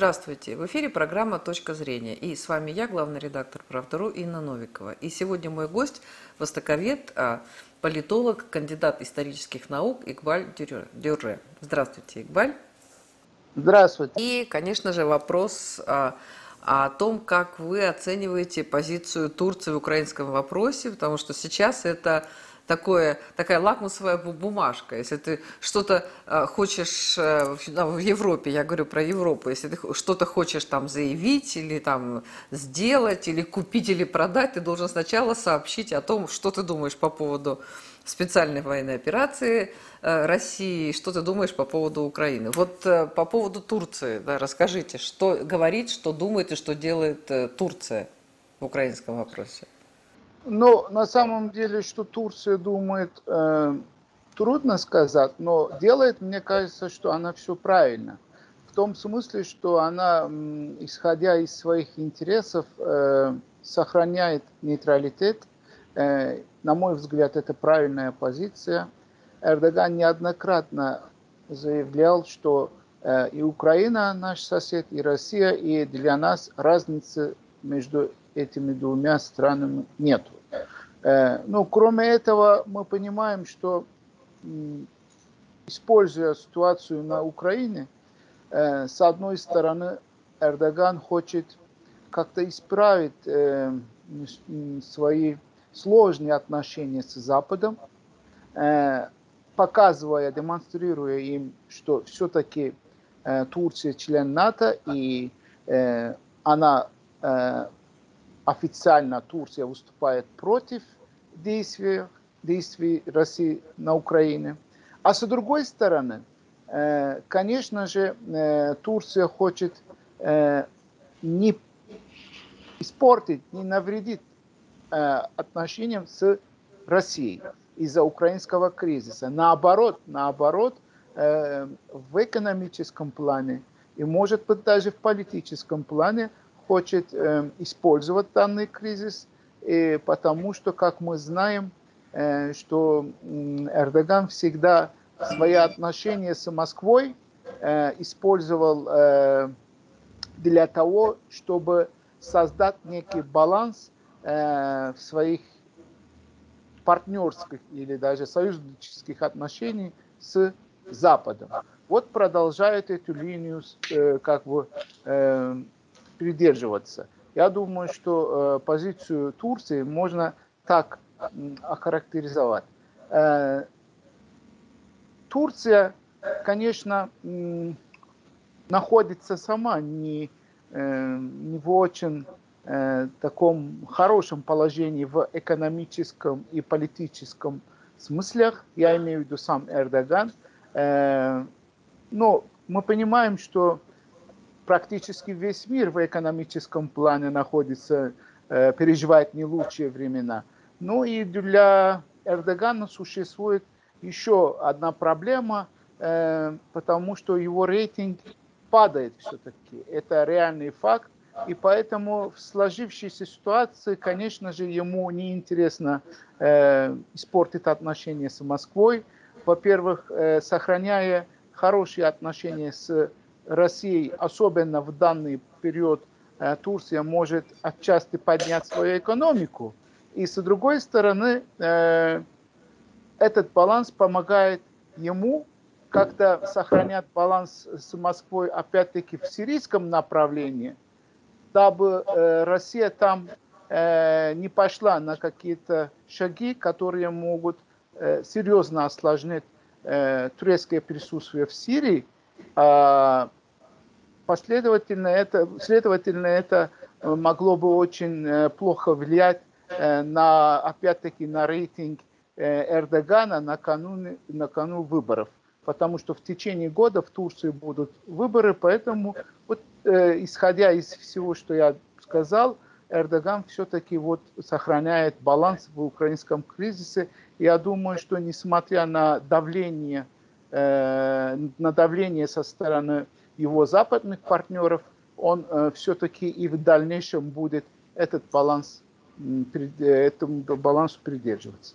Здравствуйте! В эфире программа «Точка зрения». И с вами я, главный редактор «Правдару» Инна Новикова. И сегодня мой гость – востоковед, а, политолог, кандидат исторических наук Игбаль Дюрре. Здравствуйте, Игбаль. Здравствуйте. И, конечно же, вопрос о, о том, как вы оцениваете позицию Турции в украинском вопросе, потому что сейчас это такое, такая лакмусовая бумажка. Если ты что-то э, хочешь э, в Европе, я говорю про Европу, если ты что-то хочешь там заявить или там сделать, или купить, или продать, ты должен сначала сообщить о том, что ты думаешь по поводу специальной военной операции э, России, что ты думаешь по поводу Украины. Вот по поводу Турции, да, расскажите, что говорит, что думает и что делает Турция в украинском вопросе. Но на самом деле, что Турция думает, э, трудно сказать, но делает, мне кажется, что она все правильно. В том смысле, что она, исходя из своих интересов, э, сохраняет нейтралитет. Э, на мой взгляд, это правильная позиция. Эрдоган неоднократно заявлял, что э, и Украина наш сосед, и Россия, и для нас разницы между этими двумя странами нету. Э, ну, кроме этого, мы понимаем, что используя ситуацию на Украине, э, с одной стороны, Эрдоган хочет как-то исправить э, свои сложные отношения с Западом, показывая, демонстрируя им, что все-таки Турция член НАТО, и она официально Турция выступает против действий, действий России на Украине. А с другой стороны, э, конечно же, э, Турция хочет э, не испортить, не навредить отношениям с Россией из-за украинского кризиса. Наоборот, наоборот, в экономическом плане и, может быть, даже в политическом плане хочет э, использовать данный кризис, и потому что, как мы знаем, э, что Эрдоган всегда свои отношения с Москвой э, использовал э, для того, чтобы создать некий баланс э, в своих партнерских или даже союзнических отношениях с Западом. Вот продолжает эту линию э, как бы э, придерживаться. Я думаю, что э, позицию Турции можно так охарактеризовать. Э, Турция, конечно, находится сама не, э, не в очень таком хорошем положении в экономическом и политическом смыслах. Я имею в виду сам Эрдоган. Но мы понимаем, что практически весь мир в экономическом плане находится, э, переживает не лучшие времена. Ну и для Эрдогана существует еще одна проблема, э, потому что его рейтинг падает все-таки. Это реальный факт. И поэтому в сложившейся ситуации, конечно же, ему неинтересно э, испортить отношения с Москвой. Во-первых, э, сохраняя хорошие отношения с России, особенно в данный период, э, Турция может отчасти поднять свою экономику. И с другой стороны, э, этот баланс помогает ему как-то сохранять баланс с Москвой, опять-таки, в сирийском направлении, дабы э, Россия там не пошла на какие-то шаги, которые могут серьезно осложнить турецкое присутствие в Сирии, а, последовательно это, следовательно, это э, могло бы очень э, плохо влиять э, на, опять-таки, на рейтинг Эрдогана накануне, накануне выборов. Потому что в течение года в Турции будут выборы, поэтому, вот, исходя из всего, что я сказал, Эрдоган все-таки вот сохраняет баланс в украинском кризисе. Я думаю, что несмотря на давление, на давление со стороны его западных партнеров, он э, все-таки и в дальнейшем будет этот баланс, э, этому балансу придерживаться.